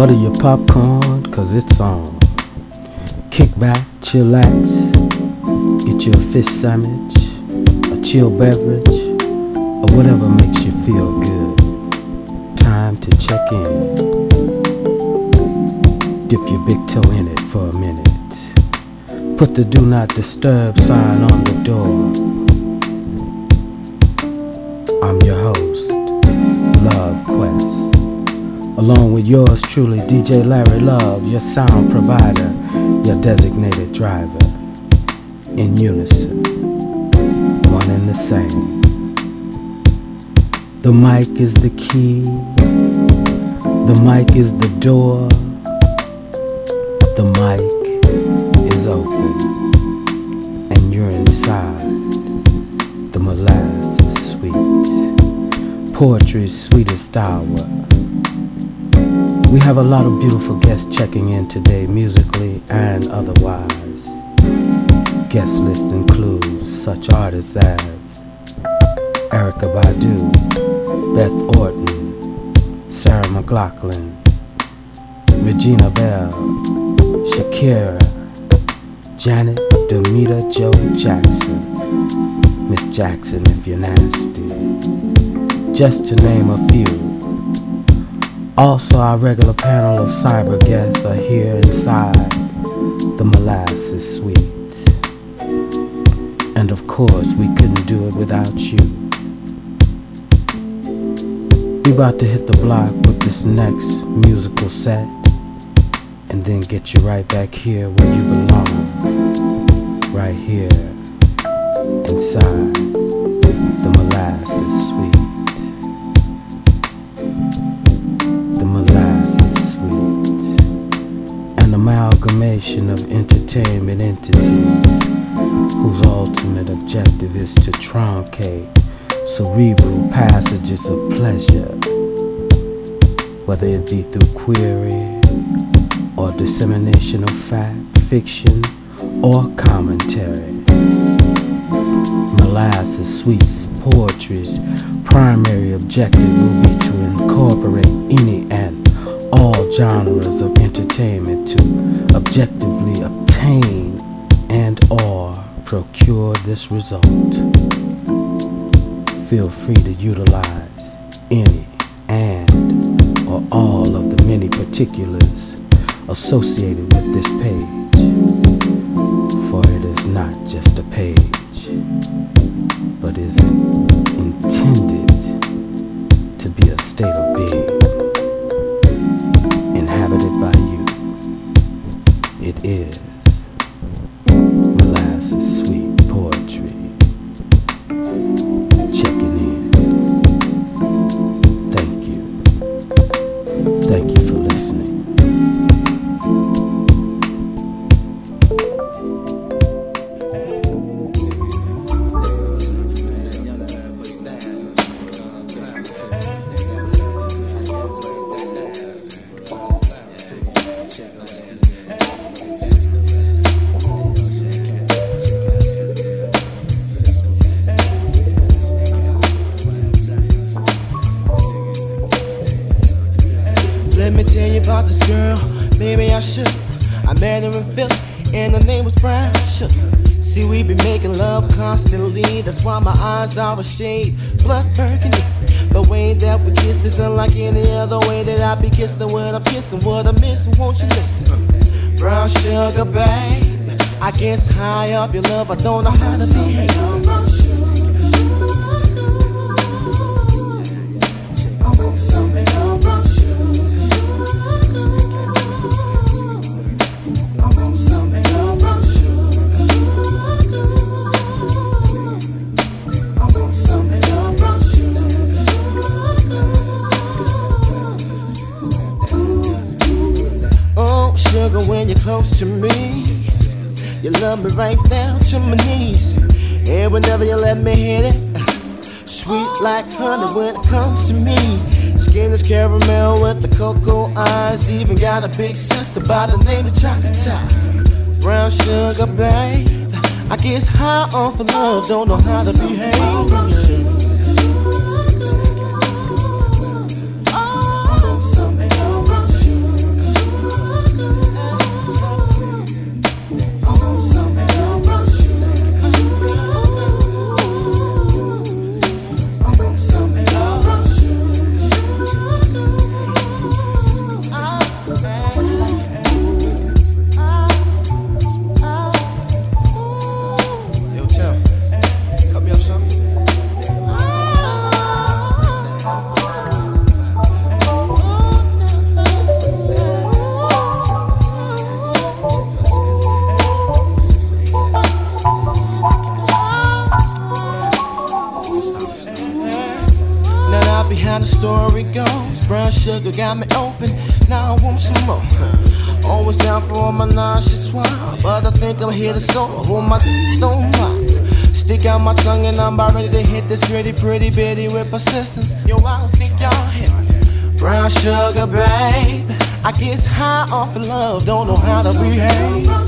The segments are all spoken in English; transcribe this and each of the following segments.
Butter your popcorn, cause it's on. Kick back, chillax, get you a fish sandwich, a chill beverage, or whatever makes you feel good. Time to check in. Dip your big toe in it for a minute. Put the do not disturb sign on the door. I'm your host, Lluv Quest along with yours truly, DJ Larry Love, your sound provider, your designated driver, in unison, one and the same. The mic is the key, the mic is the door, the mic is open, and you're inside the molasses is sweet, poetry's sweetest hour we have a lot of beautiful guests checking in today, musically and otherwise. Guest list includes such artists as Erykah Badu, Beth Orton, Sarah McLachlan, Regina Belle, Shakira, Janet Damita Jo Jackson, Miss Jackson if you're nasty, just to name a few. Also, our regular panel of cyber guests are here inside the molasses suite. And of course, we couldn't do it without you. We about to hit the block with this next musical set and then get you right back here where you belong. Right here inside the molasses amalgamation of entertainment entities whose ultimate objective is to truncate cerebral passages of pleasure, whether it be through query or dissemination of fact, fiction, or commentary. Molasses Sweets Poetry's primary objective will be to incorporate any and all genres of objectively obtain and or procure this result. Feel free to utilize any and or all of the many particulars associated with this page. For it is not just a page, but is intended to be a state of being. Caramel with the cocoa eyes. Even got a big sister by the name of Chocolate Brown sugar, babe. I guess high off of love, don't know how to behave. Solo. Hold my don't mind. Stick out my tongue and I'm about ready to hit this pretty, pretty bitty with persistence. Yo, I don't think y'all hit. Brown sugar, babe. I guess high off of love, don't know how to behave.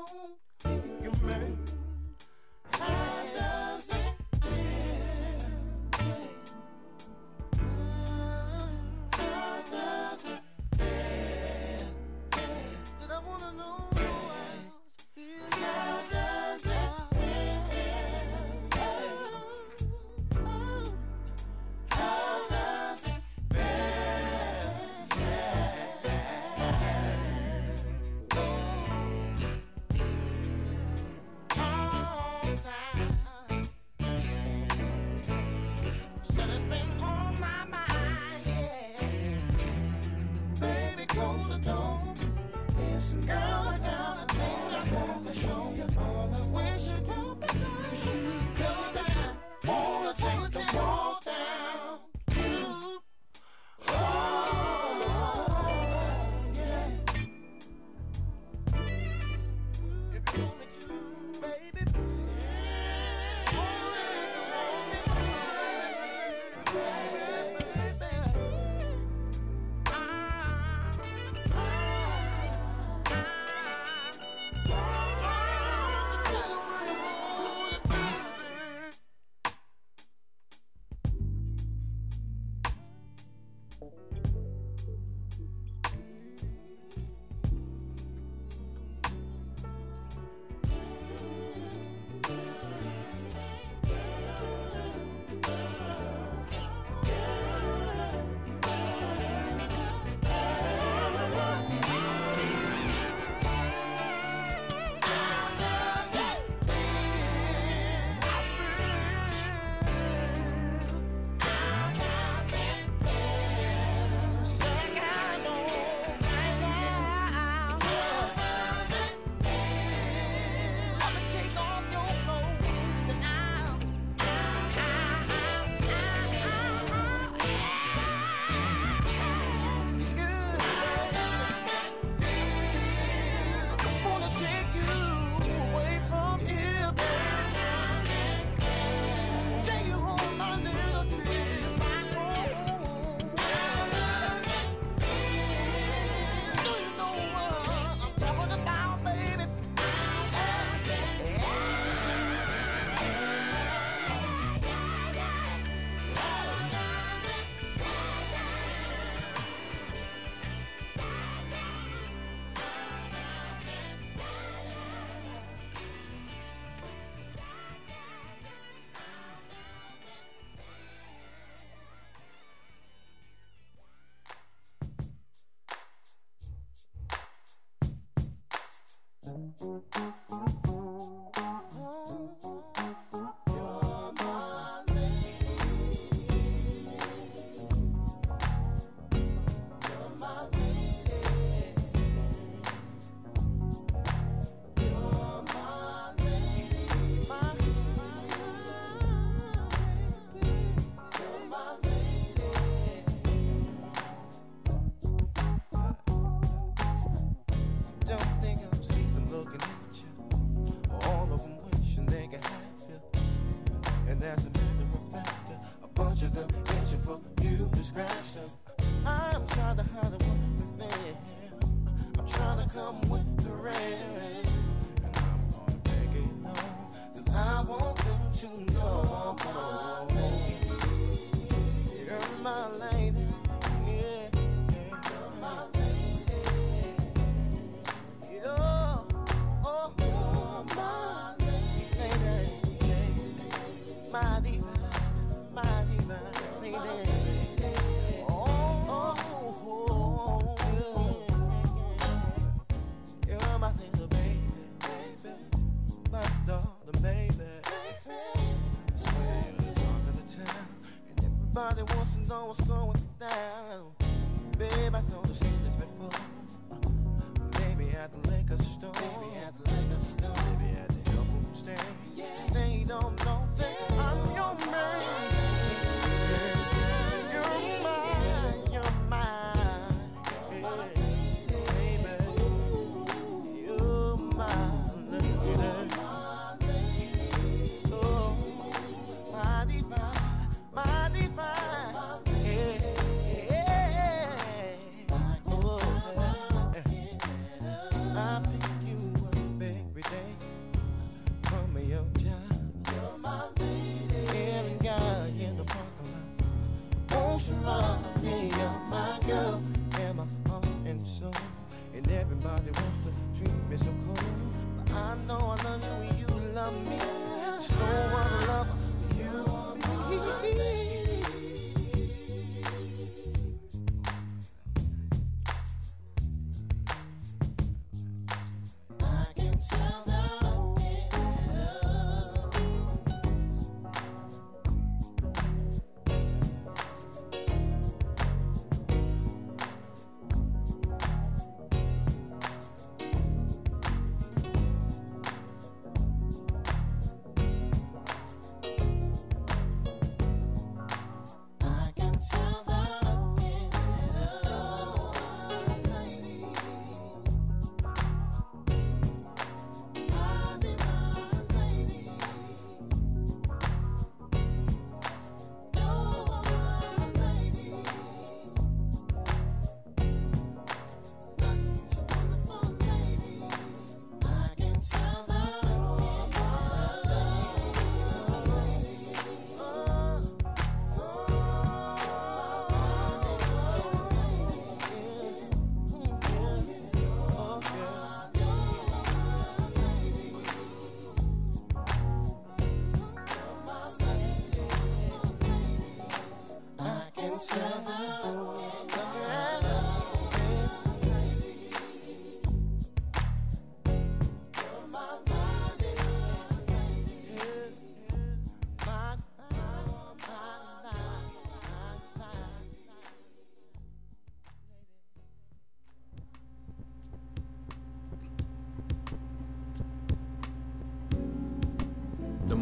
want you, man.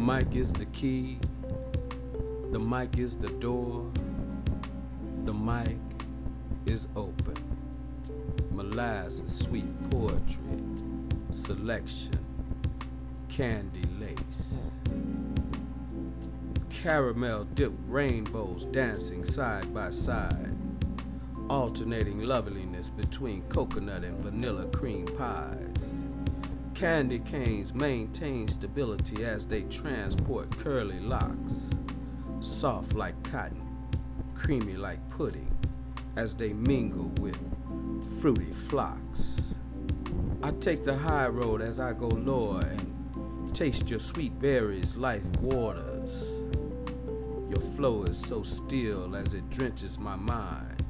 Mic is the key. The mic is the door. The mic is open. Molasses Suite Poetry, selection, candy lace. Caramel dipped rainbows dancing side by side, alternating loveliness between coconut and vanilla cream pies. Candy canes maintain stability as they transport curly locks, soft like cotton, creamy like pudding, as they mingle with fruity flocks. I take the high road as I go lower and taste your sweet berries, life waters. Your flow is so still as it drenches my mind.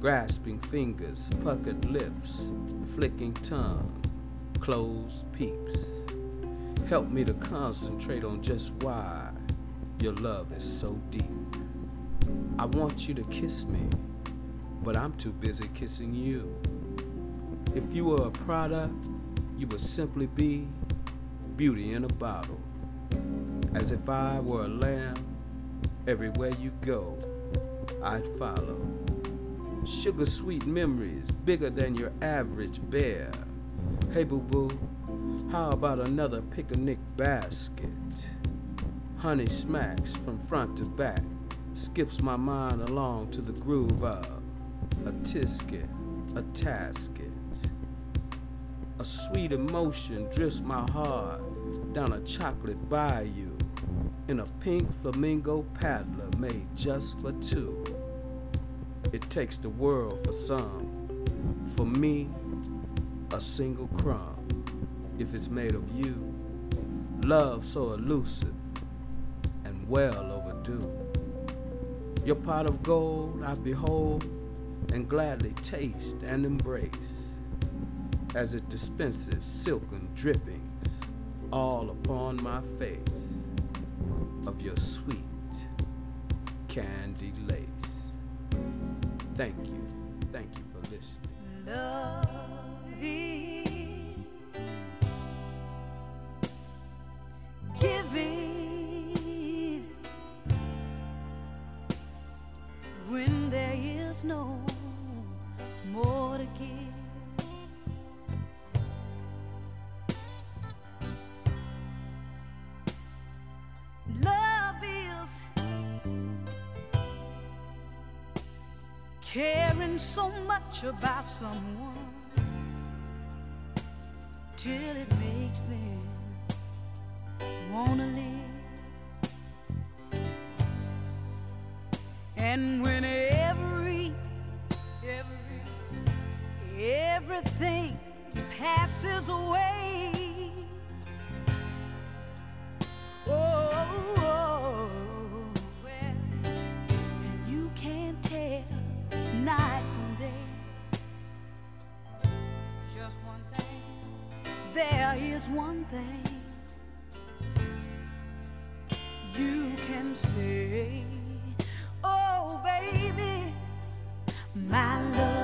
Grasping fingers, puckered lips, flicking tongue closed peeps. Help me to concentrate on just why your love is so deep. I want you to kiss me, but I'm too busy kissing you. If you were a product, you would simply be beauty in a bottle. As if I were a lamb, everywhere you go, I'd follow. Sugar sweet memories, bigger than your average bear Hey boo boo, how about another picnic basket? Honey smacks from front to back, skips my mind along to the groove of a tisket, a tasket. A sweet emotion drifts my heart down a chocolate bayou in a pink flamingo paddler made just for two. It takes the world for some. For me, a single crumb. If it's made of you, love so elusive and well overdue. Your pot of gold I behold and gladly taste and embrace as it dispenses silken drippings all upon my face of your sweet candy lace. Thank you, thank you for listening. Love caring so much about someone till it makes them wanna live. And when every, every, everything passes away. There is one thing you can say. Oh, baby, my love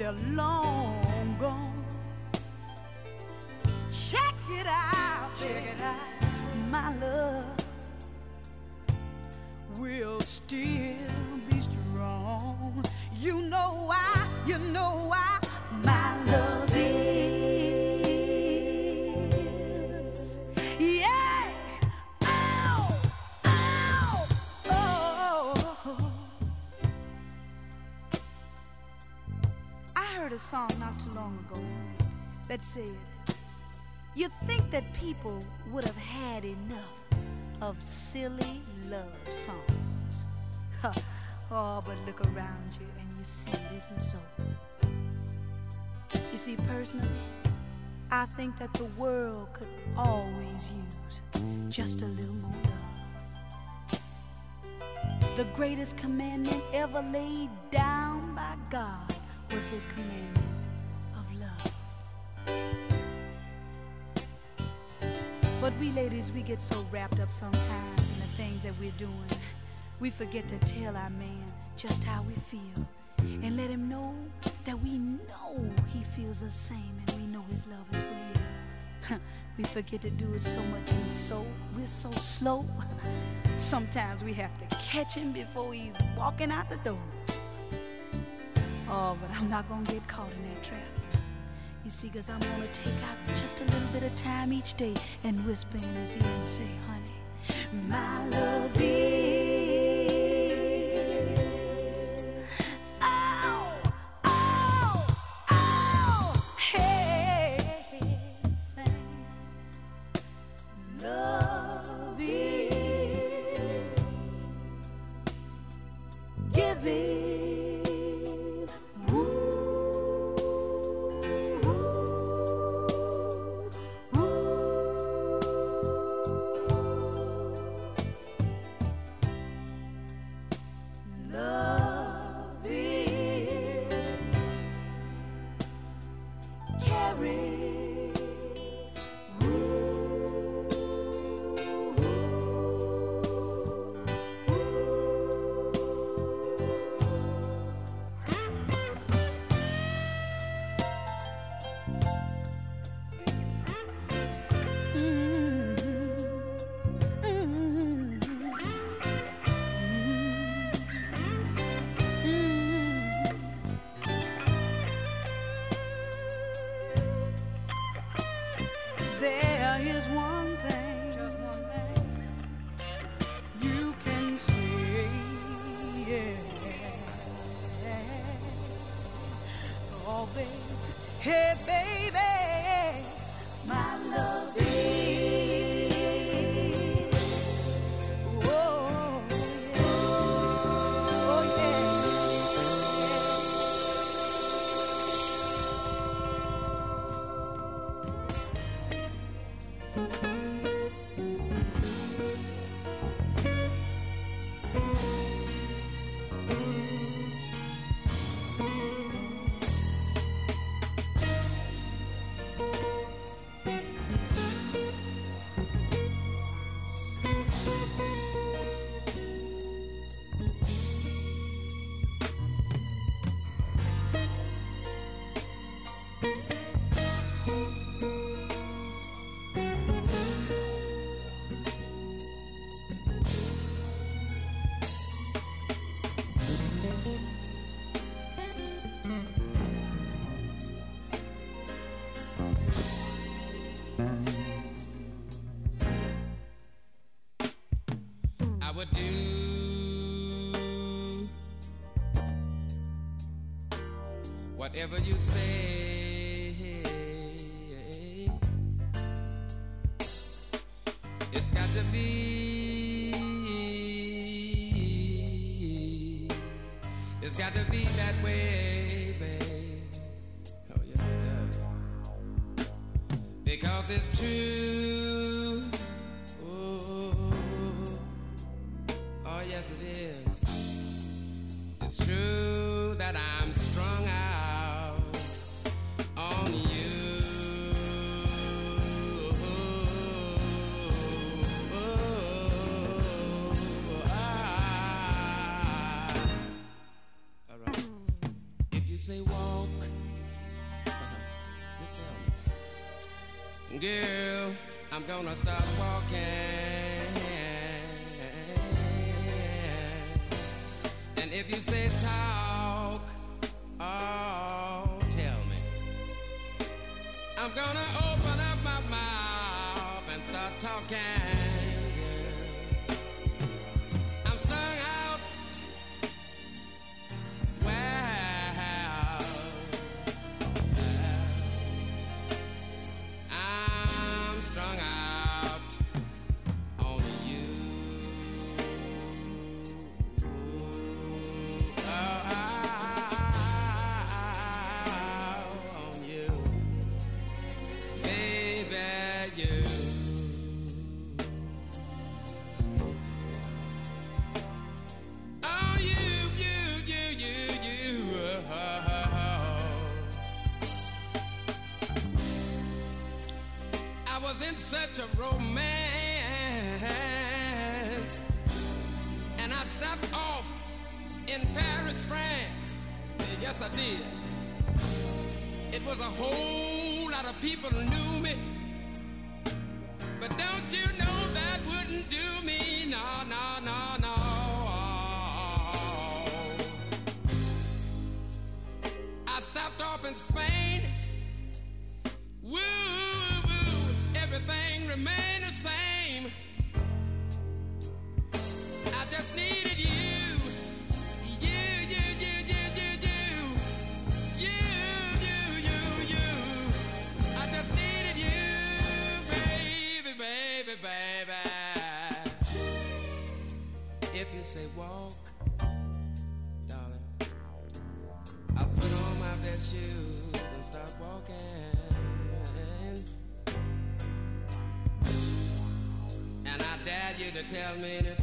they're long gone. Check it out, check it out. My love We'll still be strong. You know why, you know why. Heard a song not too long ago that said, You think that people would have had enough of silly love songs? Oh, but look around you and you see it isn't so. You see, personally, I think that the world could always use just a little more love. The greatest commandment ever laid down by God was his commandment of love. But we ladies, we get so wrapped up sometimes in the things that we're doing. We forget to tell our man just how we feel and let him know that we know he feels the same and we know his love is real. we forget to do it so much and so we're so slow. Sometimes we have to catch him before he's walking out the door. Oh, but I'm not gonna get caught in that trap. You see, cause I'm gonna take out just a little bit of time each day and whisper in his ear and say, honey, my love is. Whatever you say. you say talk, oh, tell me. I'm gonna open up my mouth and start talking. romance. And I stopped off in Paris, France. Yes, I did. It was a whole lot of people knew how many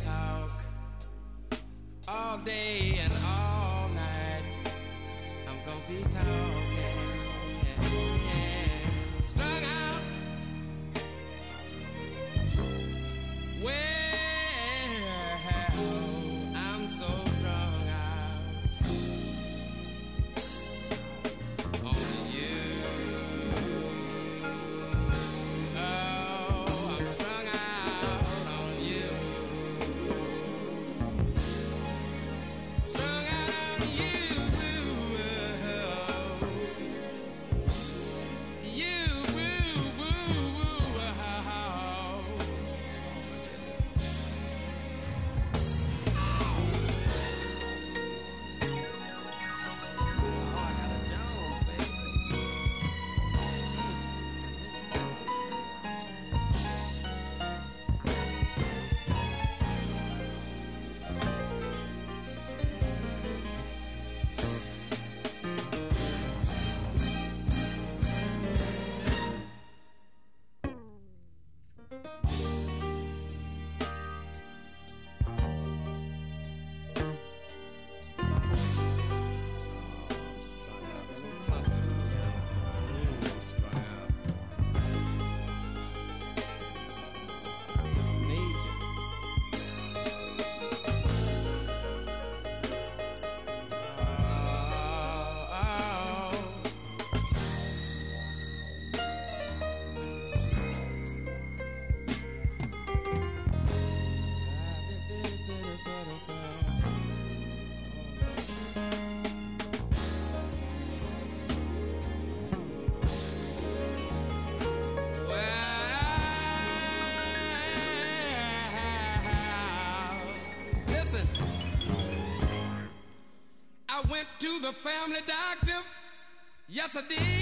the family doctor. Yes, I did.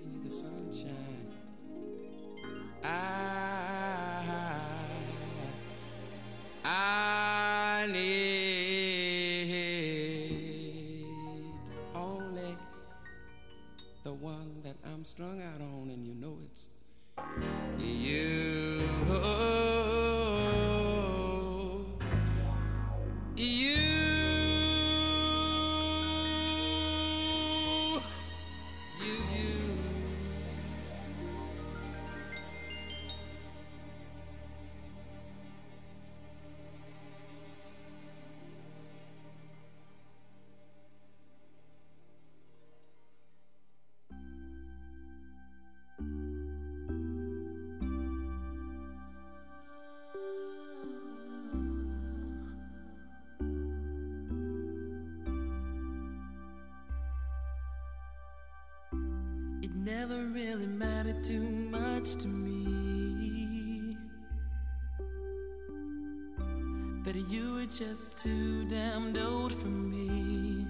He's the Son. never really mattered too much to me. But you were just too damned old for me.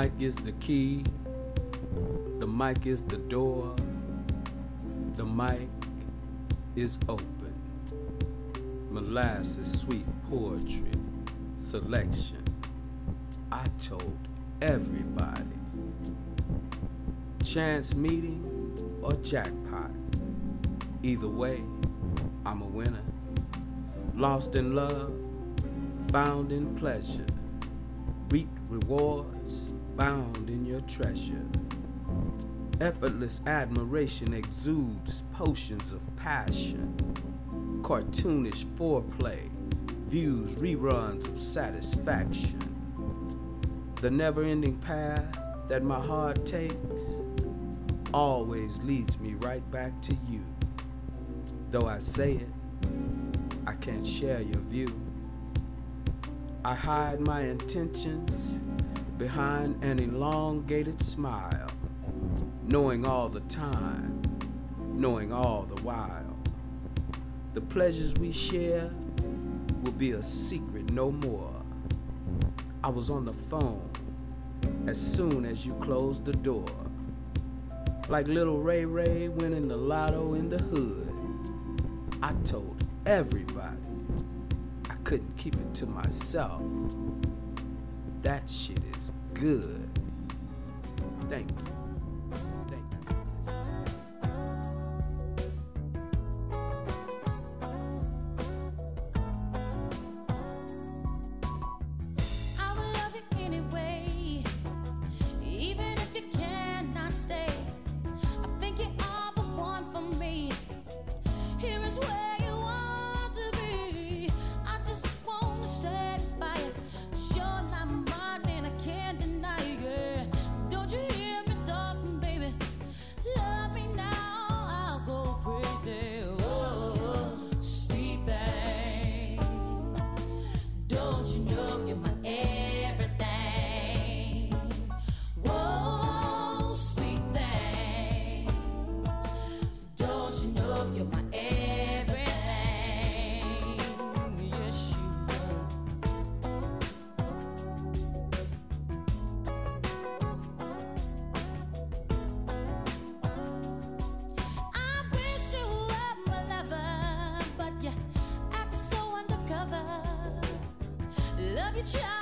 Mic is the key. The mic is the door. The mic is open. Molasses Suite Poetry, selection. I told everybody. Chance meeting or jackpot. Either way, I'm a winner. Lost in love, found in pleasure reaped your treasure. Effortless admiration exudes potions of passion. Cartoonish foreplay views reruns of satisfaction. The never ending path that my heart takes always leads me right back to you. Though I say it, I can't share your view. I hide my intentions behind an elongated smile, knowing all the time, knowing all the while. The pleasures we share will be a secret no more. I was on the phone as soon as you closed the door. Like little Ray Ray winning the lotto in the hood. I told everybody I couldn't keep it to myself. That shit is good. Thank you. Keep it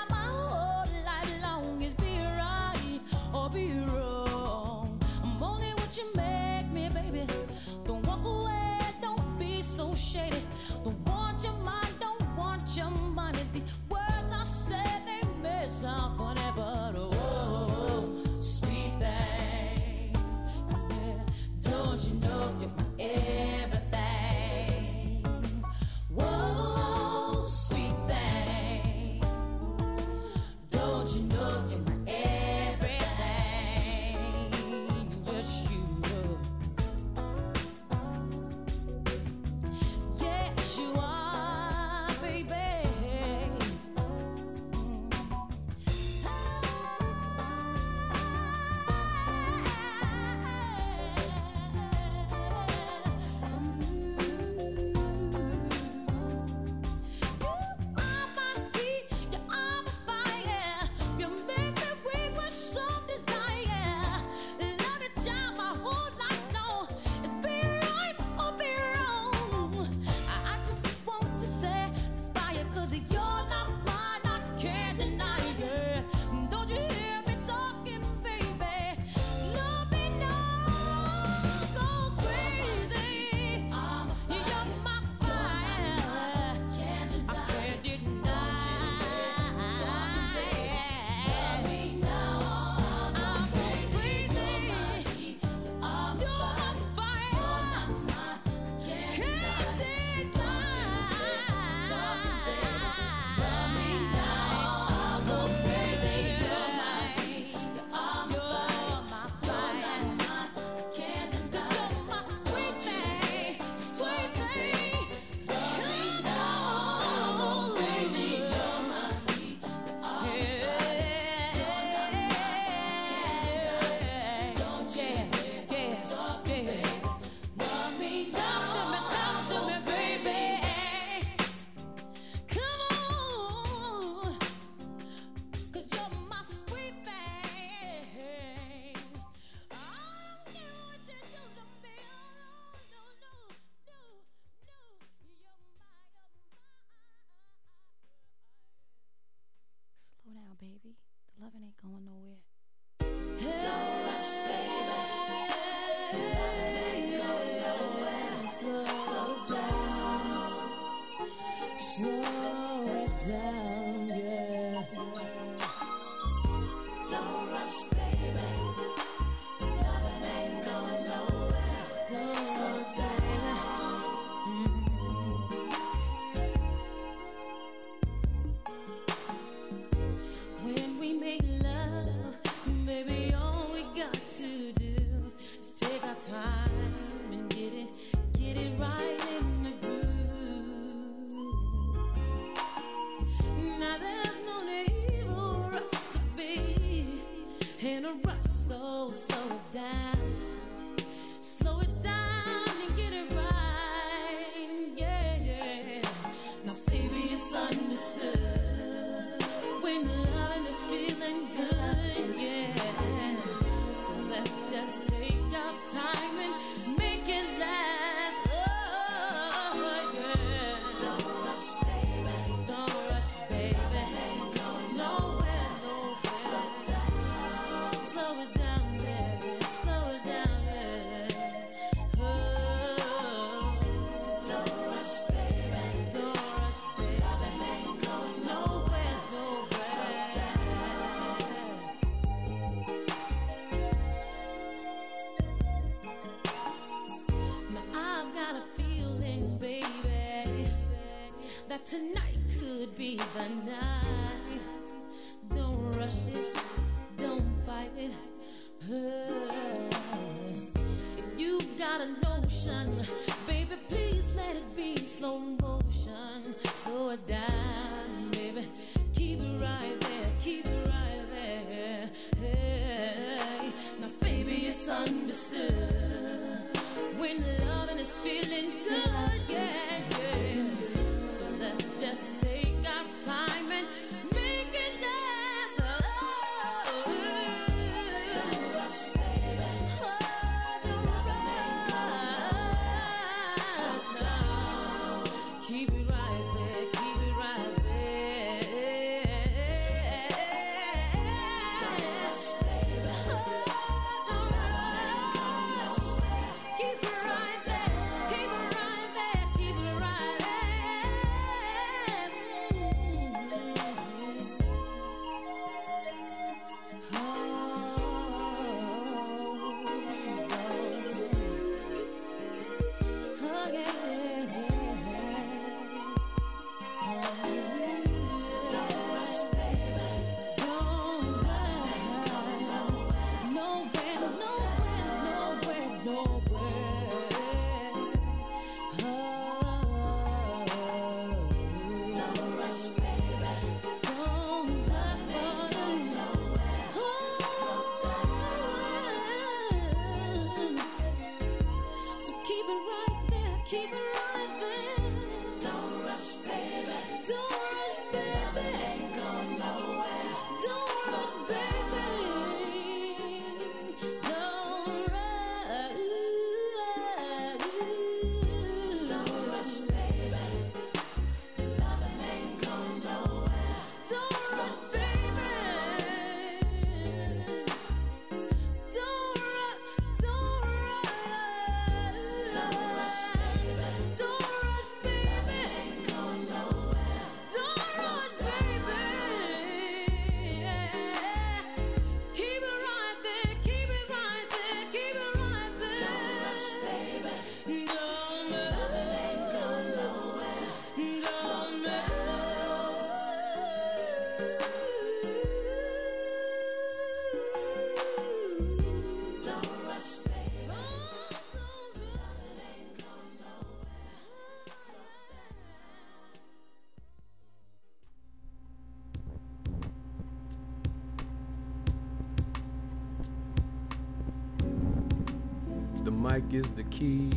is the key,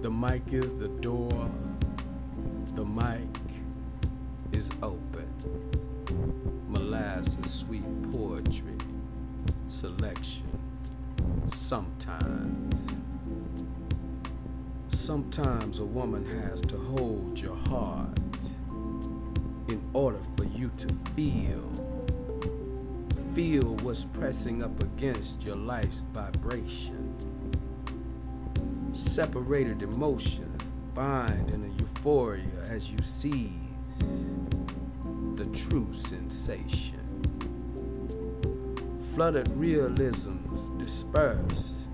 the mic is the door, the mic is open. Molasses Suite Poetry, selection, sometimes. Sometimes a woman has to hold your heart in order for you to feel. Feel what's pressing up against your life's vibration separated emotions bind in a euphoria as you seize the true sensation. Flooded realisms disperse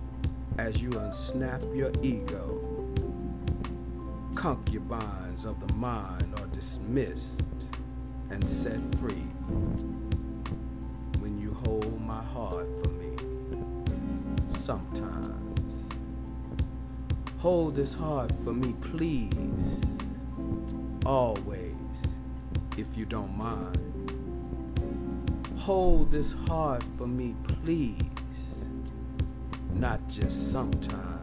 as you unsnap your ego. Concubines of the mind are dismissed and set free when you hold my heart for me. Sometimes. Hold this heart for me, please. Always, if you don't mind. Hold this heart for me, please. Not just sometimes.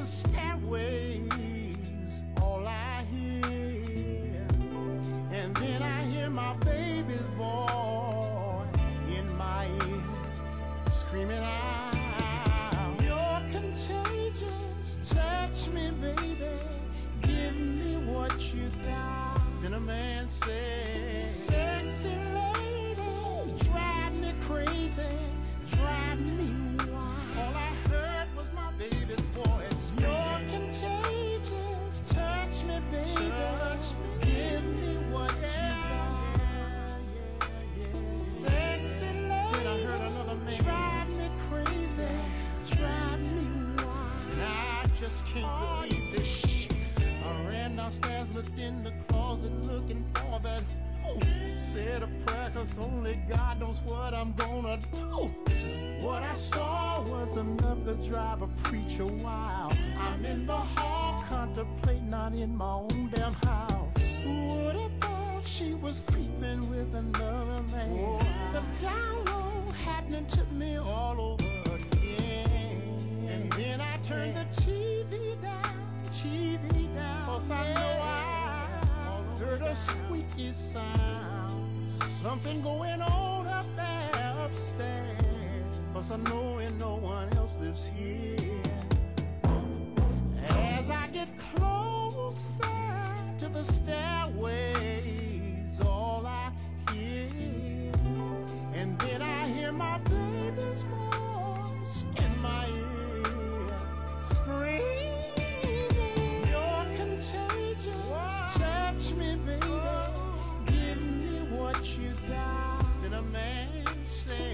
understand. say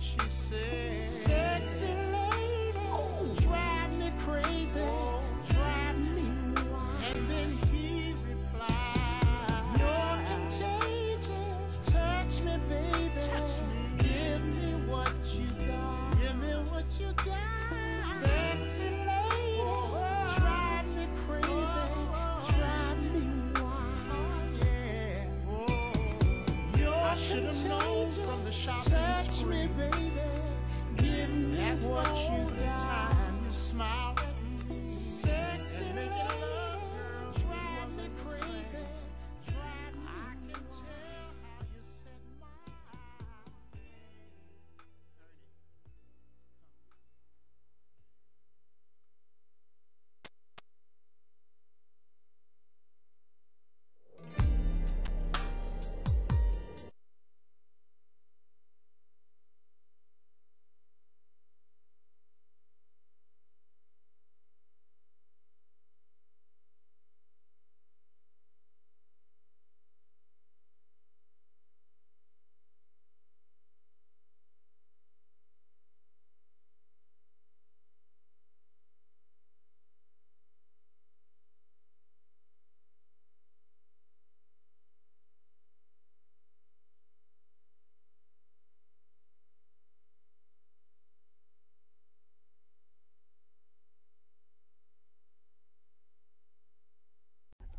she said.